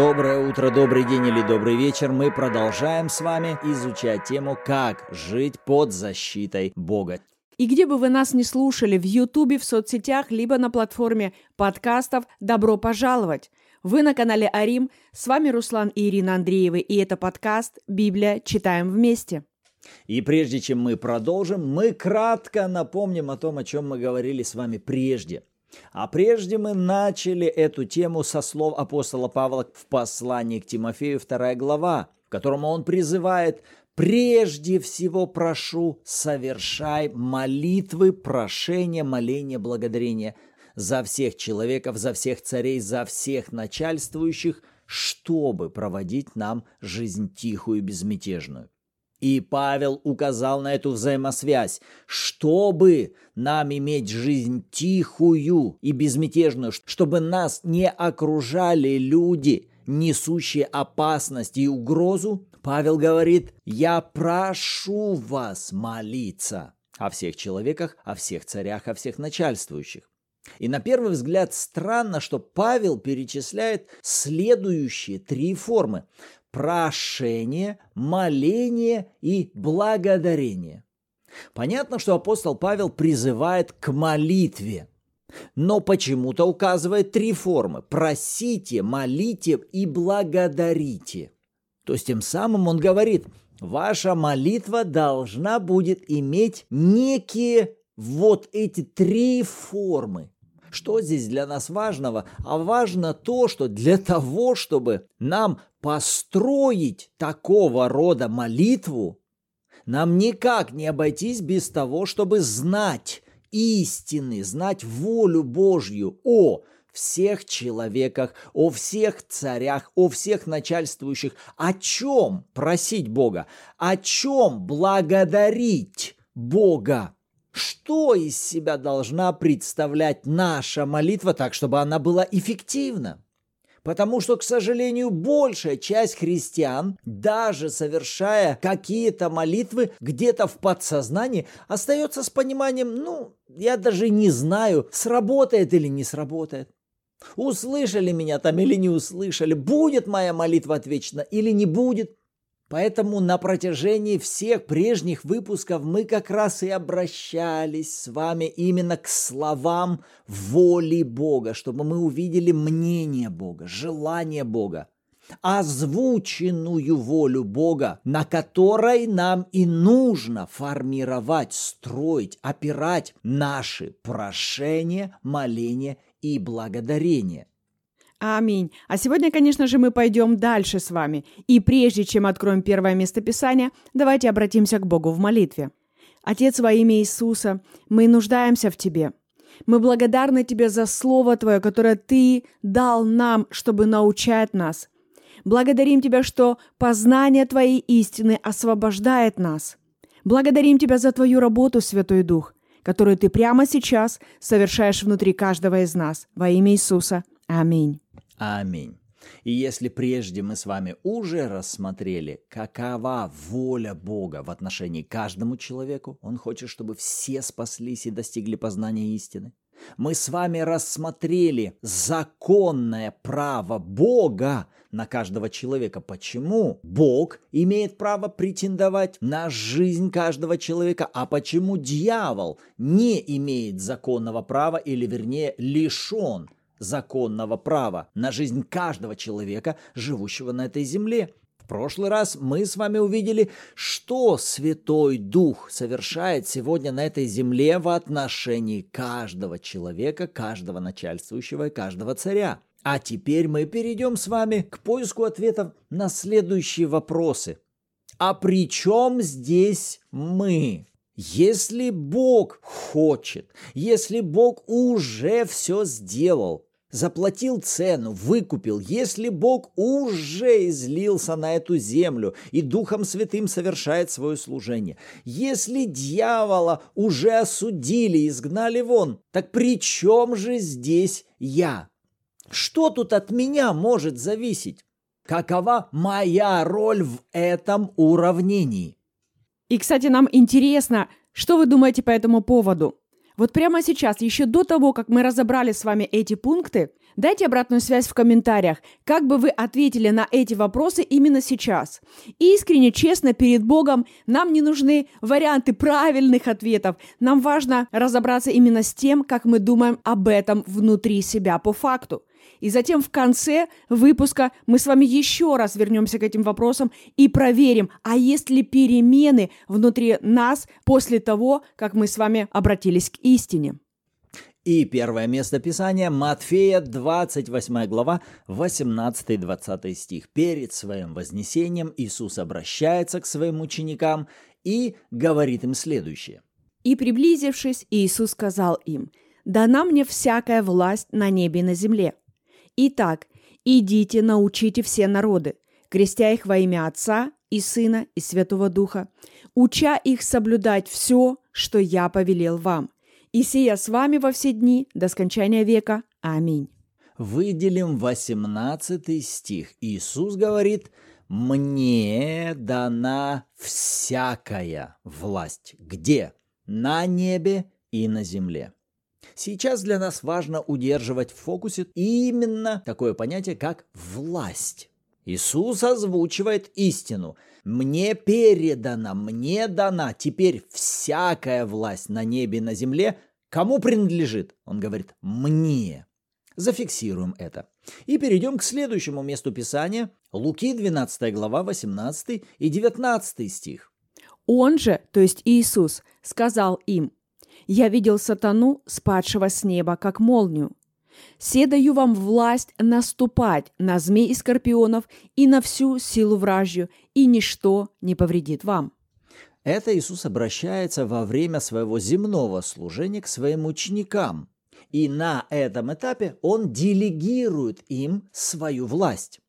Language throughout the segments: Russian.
Доброе утро, добрый день или добрый вечер. Мы продолжаем с вами изучать тему «Как жить под защитой Бога». И где бы вы нас не слушали, в Ютубе, в соцсетях, либо на платформе подкастов, добро пожаловать! Вы на канале Арим, с вами Руслан и Ирина Андреевы, и это подкаст «Библия. Читаем вместе». И прежде чем мы продолжим, мы кратко напомним о том, о чем мы говорили с вами прежде – а прежде мы начали эту тему со слов апостола Павла в послании к Тимофею 2 глава, в котором он призывает «Прежде всего прошу, совершай молитвы, прошения, моления, благодарения за всех человеков, за всех царей, за всех начальствующих, чтобы проводить нам жизнь тихую и безмятежную». И Павел указал на эту взаимосвязь, чтобы нам иметь жизнь тихую и безмятежную, чтобы нас не окружали люди, несущие опасность и угрозу. Павел говорит, я прошу вас молиться о всех человеках, о всех царях, о всех начальствующих. И на первый взгляд странно, что Павел перечисляет следующие три формы прошение, моление и благодарение. Понятно, что апостол Павел призывает к молитве, но почему-то указывает три формы – просите, молите и благодарите. То есть тем самым он говорит, ваша молитва должна будет иметь некие вот эти три формы. Что здесь для нас важного? А важно то, что для того, чтобы нам построить такого рода молитву, нам никак не обойтись без того, чтобы знать истины, знать волю Божью о всех человеках, о всех царях, о всех начальствующих. О чем просить Бога? О чем благодарить Бога? Что из себя должна представлять наша молитва так, чтобы она была эффективна? Потому что, к сожалению, большая часть христиан, даже совершая какие-то молитвы где-то в подсознании, остается с пониманием, ну, я даже не знаю, сработает или не сработает. Услышали меня там или не услышали, будет моя молитва отвечена или не будет. Поэтому на протяжении всех прежних выпусков мы как раз и обращались с вами именно к словам воли Бога, чтобы мы увидели мнение Бога, желание Бога, озвученную волю Бога, на которой нам и нужно формировать, строить, опирать наши прошения, моления и благодарения. Аминь. А сегодня, конечно же, мы пойдем дальше с вами. И прежде чем откроем первое местописание, давайте обратимся к Богу в молитве. Отец во имя Иисуса, мы нуждаемся в Тебе. Мы благодарны Тебе за Слово Твое, которое Ты дал нам, чтобы научать нас. Благодарим Тебя, что познание Твоей истины освобождает нас. Благодарим Тебя за Твою работу, Святой Дух, которую Ты прямо сейчас совершаешь внутри каждого из нас. Во имя Иисуса. Аминь. Аминь. И если прежде мы с вами уже рассмотрели, какова воля Бога в отношении каждому человеку, Он хочет, чтобы все спаслись и достигли познания истины. Мы с вами рассмотрели законное право Бога на каждого человека. Почему Бог имеет право претендовать на жизнь каждого человека, а почему дьявол не имеет законного права или, вернее, лишен законного права на жизнь каждого человека, живущего на этой земле. В прошлый раз мы с вами увидели, что Святой Дух совершает сегодня на этой земле в отношении каждого человека, каждого начальствующего и каждого царя. А теперь мы перейдем с вами к поиску ответов на следующие вопросы. А при чем здесь мы? Если Бог хочет, если Бог уже все сделал, заплатил цену, выкупил, если Бог уже излился на эту землю и Духом Святым совершает свое служение, если дьявола уже осудили, изгнали вон, так при чем же здесь я? Что тут от меня может зависеть? Какова моя роль в этом уравнении? И, кстати, нам интересно, что вы думаете по этому поводу? Вот прямо сейчас, еще до того, как мы разобрали с вами эти пункты, дайте обратную связь в комментариях, как бы вы ответили на эти вопросы именно сейчас. Искренне, честно, перед Богом нам не нужны варианты правильных ответов. Нам важно разобраться именно с тем, как мы думаем об этом внутри себя по факту. И затем в конце выпуска мы с вами еще раз вернемся к этим вопросам и проверим, а есть ли перемены внутри нас после того, как мы с вами обратились к истине. И первое место Писания Матфея, 28 глава, 18-20 стих. Перед своим вознесением Иисус обращается к своим ученикам и говорит им следующее. «И приблизившись, Иисус сказал им, «Дана мне всякая власть на небе и на земле. Итак, идите, научите все народы, крестя их во имя Отца и Сына и Святого Духа, уча их соблюдать все, что я повелел вам. И сия с вами во все дни до скончания века. Аминь. Выделим 18 стих. Иисус говорит, «Мне дана всякая власть». Где? На небе и на земле. Сейчас для нас важно удерживать в фокусе именно такое понятие, как власть. Иисус озвучивает истину. «Мне передана, мне дана теперь всякая власть на небе и на земле. Кому принадлежит?» Он говорит «мне». Зафиксируем это. И перейдем к следующему месту Писания. Луки, 12 глава, 18 и 19 стих. Он же, то есть Иисус, сказал им, я видел сатану, спадшего с неба, как молнию. Се даю вам власть наступать на змей и скорпионов и на всю силу вражью, и ничто не повредит вам». Это Иисус обращается во время своего земного служения к своим ученикам. И на этом этапе он делегирует им свою власть.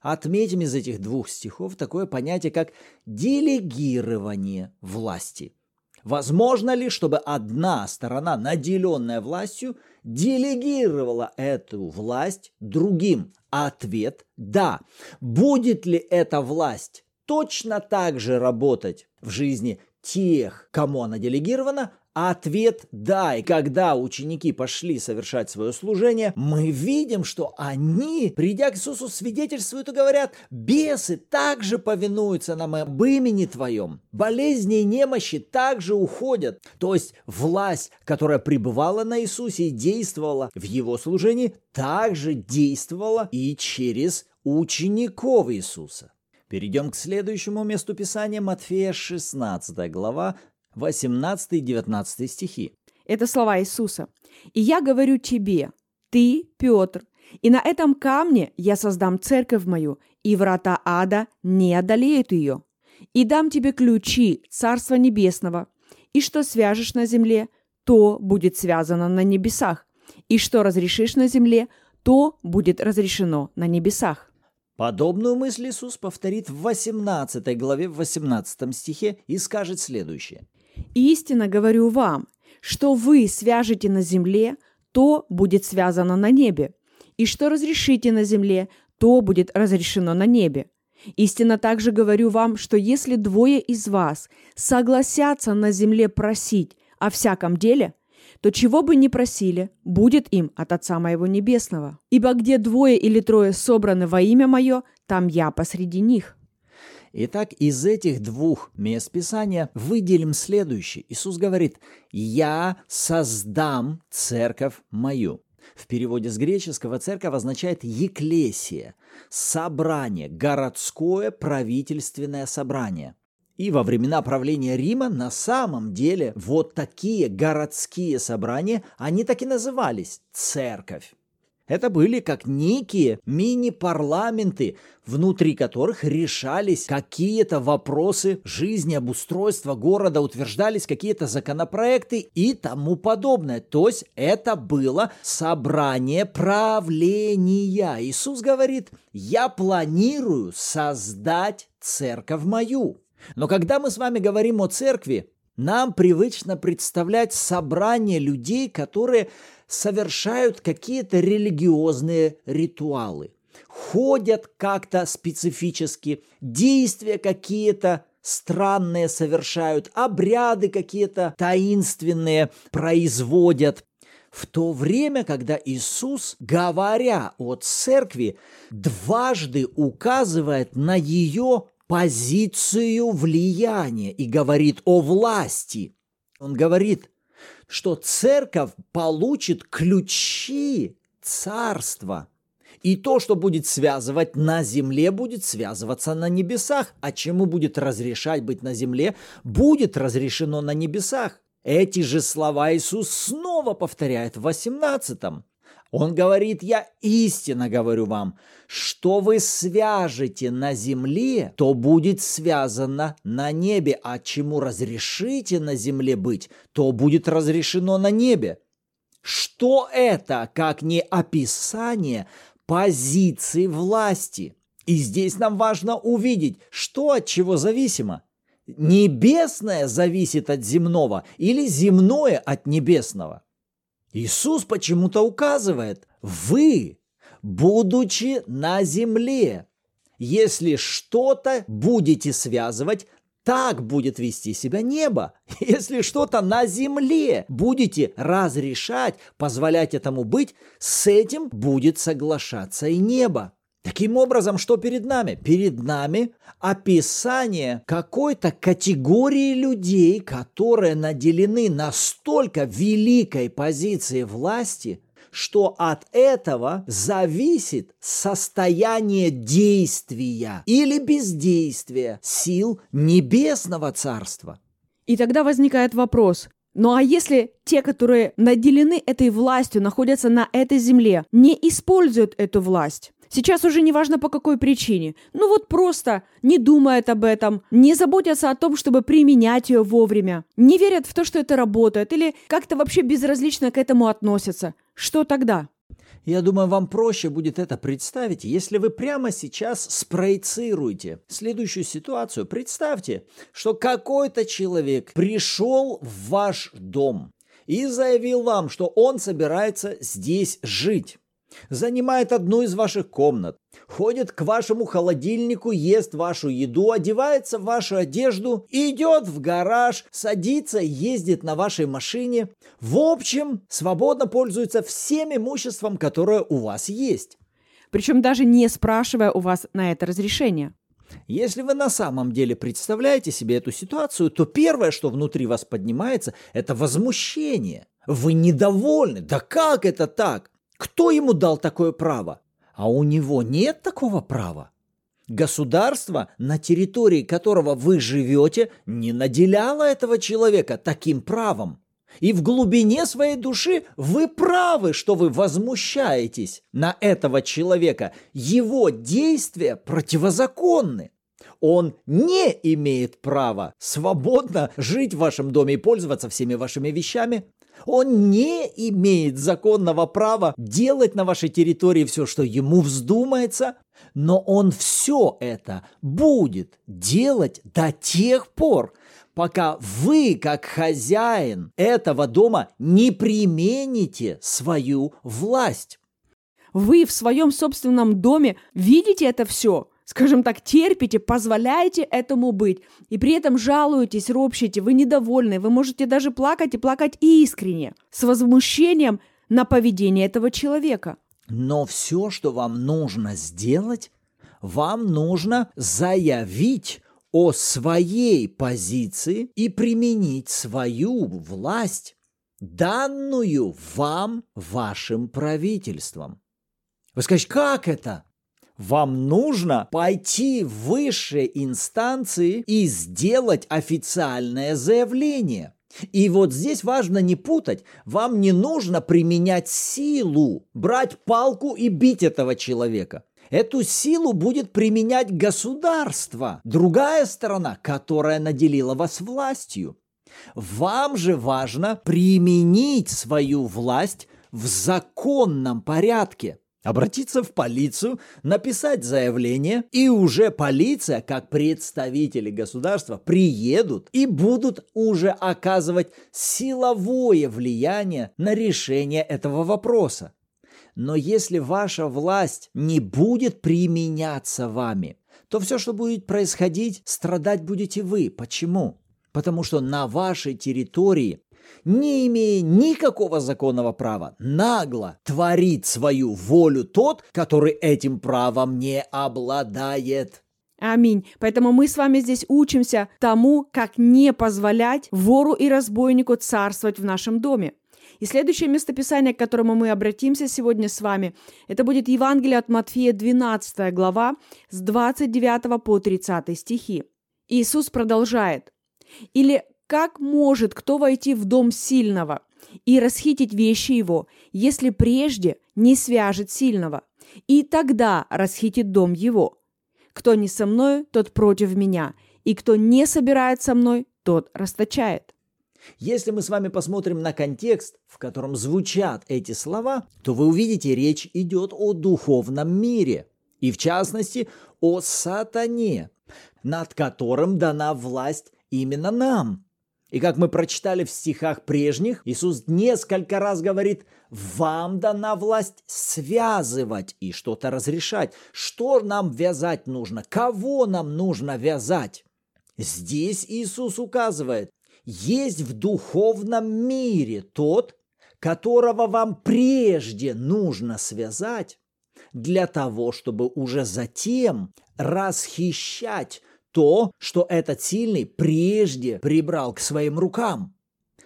Отметим из этих двух стихов такое понятие, как делегирование власти – Возможно ли, чтобы одна сторона, наделенная властью, делегировала эту власть другим? Ответ – да. Будет ли эта власть точно так же работать в жизни тех, кому она делегирована, Ответ – да. И когда ученики пошли совершать свое служение, мы видим, что они, придя к Иисусу, свидетельствуют и говорят, бесы также повинуются нам об имени Твоем. Болезни и немощи также уходят. То есть власть, которая пребывала на Иисусе и действовала в Его служении, также действовала и через учеников Иисуса. Перейдем к следующему месту Писания, Матфея 16 глава, 18 и 19 стихи. Это слова Иисуса. «И я говорю тебе, ты, Петр, и на этом камне я создам церковь мою, и врата ада не одолеют ее. И дам тебе ключи Царства Небесного, и что свяжешь на земле, то будет связано на небесах, и что разрешишь на земле, то будет разрешено на небесах». Подобную мысль Иисус повторит в 18 главе, в 18 стихе и скажет следующее. Истинно говорю вам, что вы свяжете на земле, то будет связано на небе, и что разрешите на земле, то будет разрешено на небе. Истинно также говорю вам, что если двое из вас согласятся на земле просить о всяком деле, то чего бы ни просили, будет им от Отца Моего Небесного. Ибо где двое или трое собраны во имя Мое, там я посреди них». Итак, из этих двух мест Писания выделим следующее. Иисус говорит, «Я создам церковь мою». В переводе с греческого церковь означает «еклесия», собрание, городское правительственное собрание. И во времена правления Рима на самом деле вот такие городские собрания, они так и назывались – церковь. Это были как некие мини-парламенты, внутри которых решались какие-то вопросы жизни, обустройства города, утверждались какие-то законопроекты и тому подобное. То есть это было собрание правления. Иисус говорит, я планирую создать церковь мою. Но когда мы с вами говорим о церкви, нам привычно представлять собрание людей, которые совершают какие-то религиозные ритуалы, ходят как-то специфически, действия какие-то странные совершают, обряды какие-то таинственные производят. В то время, когда Иисус, говоря о церкви, дважды указывает на ее позицию влияния и говорит о власти. Он говорит, что церковь получит ключи царства. И то, что будет связывать на земле, будет связываться на небесах. А чему будет разрешать быть на земле, будет разрешено на небесах. Эти же слова Иисус снова повторяет в 18 он говорит, я истинно говорю вам, что вы свяжете на земле, то будет связано на небе, а чему разрешите на земле быть, то будет разрешено на небе. Что это, как не описание позиции власти? И здесь нам важно увидеть, что от чего зависимо. Небесное зависит от земного или земное от небесного. Иисус почему-то указывает, вы, будучи на земле, если что-то будете связывать, так будет вести себя небо. Если что-то на земле будете разрешать, позволять этому быть, с этим будет соглашаться и небо. Таким образом, что перед нами? Перед нами описание какой-то категории людей, которые наделены настолько великой позицией власти, что от этого зависит состояние действия или бездействия сил небесного царства. И тогда возникает вопрос, ну а если те, которые наделены этой властью, находятся на этой земле, не используют эту власть? Сейчас уже не важно по какой причине. Ну вот просто не думают об этом, не заботятся о том, чтобы применять ее вовремя, не верят в то, что это работает, или как-то вообще безразлично к этому относятся. Что тогда? Я думаю, вам проще будет это представить, если вы прямо сейчас спроецируете следующую ситуацию. Представьте, что какой-то человек пришел в ваш дом и заявил вам, что он собирается здесь жить занимает одну из ваших комнат, ходит к вашему холодильнику, ест вашу еду, одевается в вашу одежду, идет в гараж, садится, ездит на вашей машине. В общем, свободно пользуется всем имуществом, которое у вас есть. Причем даже не спрашивая у вас на это разрешение. Если вы на самом деле представляете себе эту ситуацию, то первое, что внутри вас поднимается, это возмущение. Вы недовольны. Да как это так? Кто ему дал такое право? А у него нет такого права. Государство, на территории которого вы живете, не наделяло этого человека таким правом. И в глубине своей души вы правы, что вы возмущаетесь на этого человека. Его действия противозаконны. Он не имеет права свободно жить в вашем доме и пользоваться всеми вашими вещами. Он не имеет законного права делать на вашей территории все, что ему вздумается, но он все это будет делать до тех пор, пока вы, как хозяин этого дома, не примените свою власть. Вы в своем собственном доме видите это все – скажем так, терпите, позволяете этому быть, и при этом жалуетесь, ропщите, вы недовольны, вы можете даже плакать и плакать искренне, с возмущением на поведение этого человека. Но все, что вам нужно сделать, вам нужно заявить о своей позиции и применить свою власть, данную вам вашим правительством. Вы скажете, как это? Вам нужно пойти в высшие инстанции и сделать официальное заявление. И вот здесь важно не путать. Вам не нужно применять силу, брать палку и бить этого человека. Эту силу будет применять государство, другая сторона, которая наделила вас властью. Вам же важно применить свою власть в законном порядке обратиться в полицию, написать заявление, и уже полиция, как представители государства, приедут и будут уже оказывать силовое влияние на решение этого вопроса. Но если ваша власть не будет применяться вами, то все, что будет происходить, страдать будете вы. Почему? Потому что на вашей территории не имея никакого законного права, нагло творит свою волю тот, который этим правом не обладает. Аминь. Поэтому мы с вами здесь учимся тому, как не позволять вору и разбойнику царствовать в нашем доме. И следующее местописание, к которому мы обратимся сегодня с вами, это будет Евангелие от Матфея, 12 глава, с 29 по 30 стихи. Иисус продолжает. «Или как может кто войти в дом сильного и расхитить вещи его, если прежде не свяжет сильного, и тогда расхитит дом его? Кто не со мной, тот против меня, и кто не собирает со мной, тот расточает». Если мы с вами посмотрим на контекст, в котором звучат эти слова, то вы увидите, речь идет о духовном мире, и в частности о сатане, над которым дана власть именно нам, и как мы прочитали в стихах прежних, Иисус несколько раз говорит, вам дана власть связывать и что-то разрешать. Что нам вязать нужно? Кого нам нужно вязать? Здесь Иисус указывает, есть в духовном мире тот, которого вам прежде нужно связать, для того, чтобы уже затем расхищать то, что этот сильный прежде прибрал к своим рукам.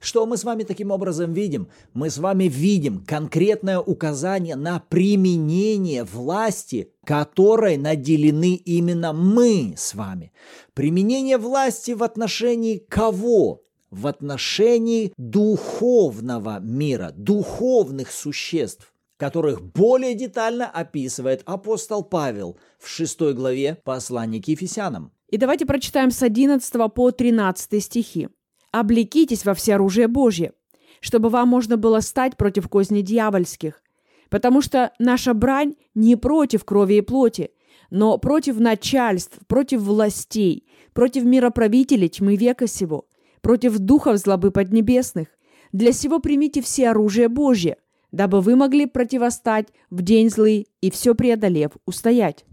Что мы с вами таким образом видим? Мы с вами видим конкретное указание на применение власти, которой наделены именно мы с вами. Применение власти в отношении кого? В отношении духовного мира, духовных существ которых более детально описывает апостол Павел в шестой главе послания к Ефесянам. И давайте прочитаем с 11 по 13 стихи. «Облекитесь во всеоружие Божье, чтобы вам можно было стать против козней дьявольских, потому что наша брань не против крови и плоти, но против начальств, против властей, против мироправителей тьмы века сего, против духов злобы поднебесных. Для сего примите все оружие Божье, дабы вы могли противостать в день злый и все преодолев устоять».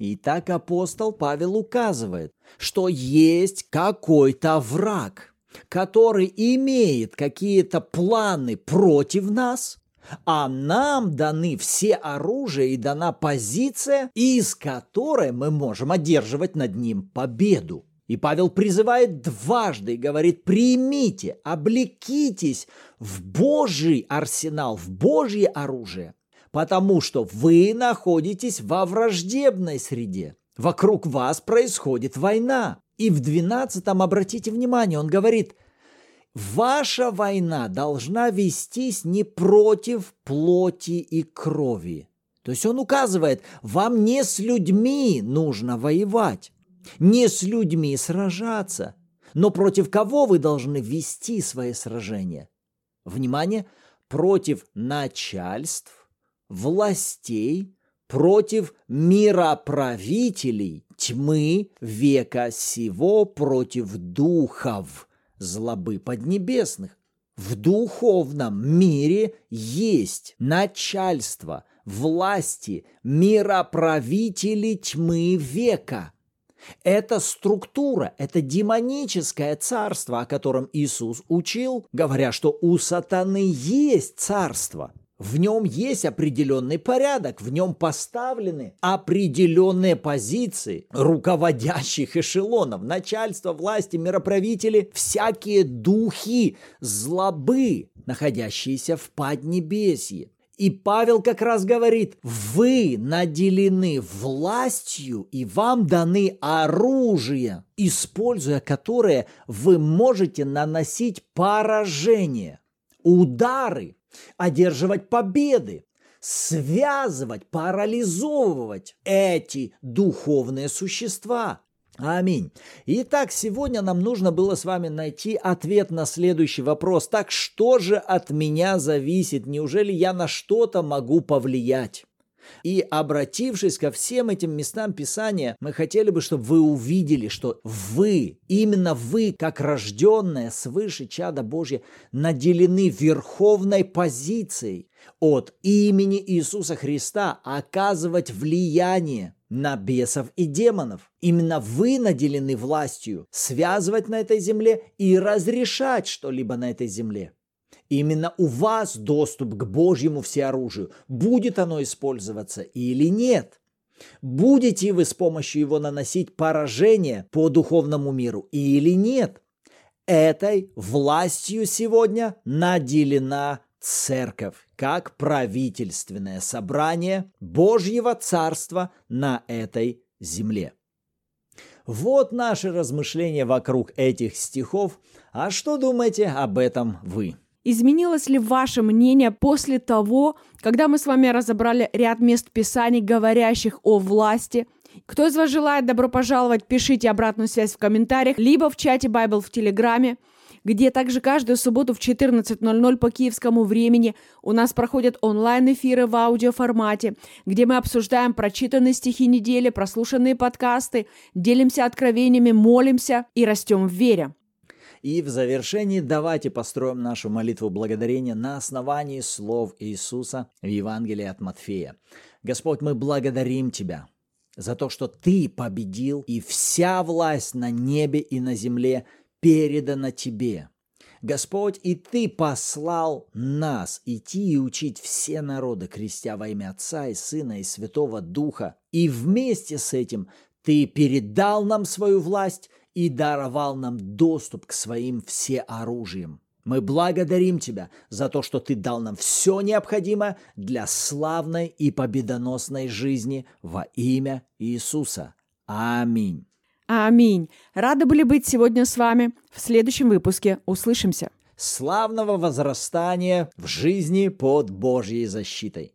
И так апостол Павел указывает, что есть какой-то враг, который имеет какие-то планы против нас, а нам даны все оружие и дана позиция, из которой мы можем одерживать над ним победу. И Павел призывает дважды и говорит, примите, облекитесь в Божий арсенал, в Божье оружие, потому что вы находитесь во враждебной среде. Вокруг вас происходит война. И в 12-м, обратите внимание, он говорит, ваша война должна вестись не против плоти и крови. То есть он указывает, вам не с людьми нужно воевать, не с людьми сражаться, но против кого вы должны вести свои сражения? Внимание, против начальств, властей, против мироправителей тьмы века сего, против духов злобы поднебесных. В духовном мире есть начальство, власти, мироправители тьмы века. Это структура, это демоническое царство, о котором Иисус учил, говоря, что у сатаны есть царство – в нем есть определенный порядок, в нем поставлены определенные позиции руководящих эшелонов, начальства, власти, мироправители, всякие духи злобы, находящиеся в Поднебесье. И Павел как раз говорит, вы наделены властью и вам даны оружие, используя которое вы можете наносить поражение, удары, одерживать победы, связывать, парализовывать эти духовные существа. Аминь. Итак, сегодня нам нужно было с вами найти ответ на следующий вопрос. Так что же от меня зависит? Неужели я на что-то могу повлиять? И обратившись ко всем этим местам Писания, мы хотели бы, чтобы вы увидели, что вы, именно вы, как рожденное свыше чада Божье, наделены верховной позицией от имени Иисуса Христа оказывать влияние на бесов и демонов. Именно вы наделены властью связывать на этой земле и разрешать что-либо на этой земле. Именно у вас доступ к Божьему всеоружию. Будет оно использоваться или нет? Будете вы с помощью его наносить поражение по духовному миру или нет? Этой властью сегодня наделена церковь как правительственное собрание Божьего Царства на этой земле. Вот наши размышления вокруг этих стихов. А что думаете об этом вы? Изменилось ли ваше мнение после того, когда мы с вами разобрали ряд мест Писаний, говорящих о власти? Кто из вас желает добро пожаловать, пишите обратную связь в комментариях, либо в чате Bible в Телеграме, где также каждую субботу в 14.00 по киевскому времени у нас проходят онлайн-эфиры в аудиоформате, где мы обсуждаем прочитанные стихи недели, прослушанные подкасты, делимся откровениями, молимся и растем в вере. И в завершении давайте построим нашу молитву благодарения на основании слов Иисуса в Евангелии от Матфея. Господь, мы благодарим Тебя за то, что Ты победил, и вся власть на небе и на земле передана Тебе. Господь, и Ты послал нас идти и учить все народы, крестя во имя Отца и Сына и Святого Духа. И вместе с этим Ты передал нам свою власть и даровал нам доступ к своим всеоружиям. Мы благодарим Тебя за то, что Ты дал нам все необходимое для славной и победоносной жизни во имя Иисуса. Аминь. Аминь. Рады были быть сегодня с вами. В следующем выпуске услышимся. Славного возрастания в жизни под Божьей защитой.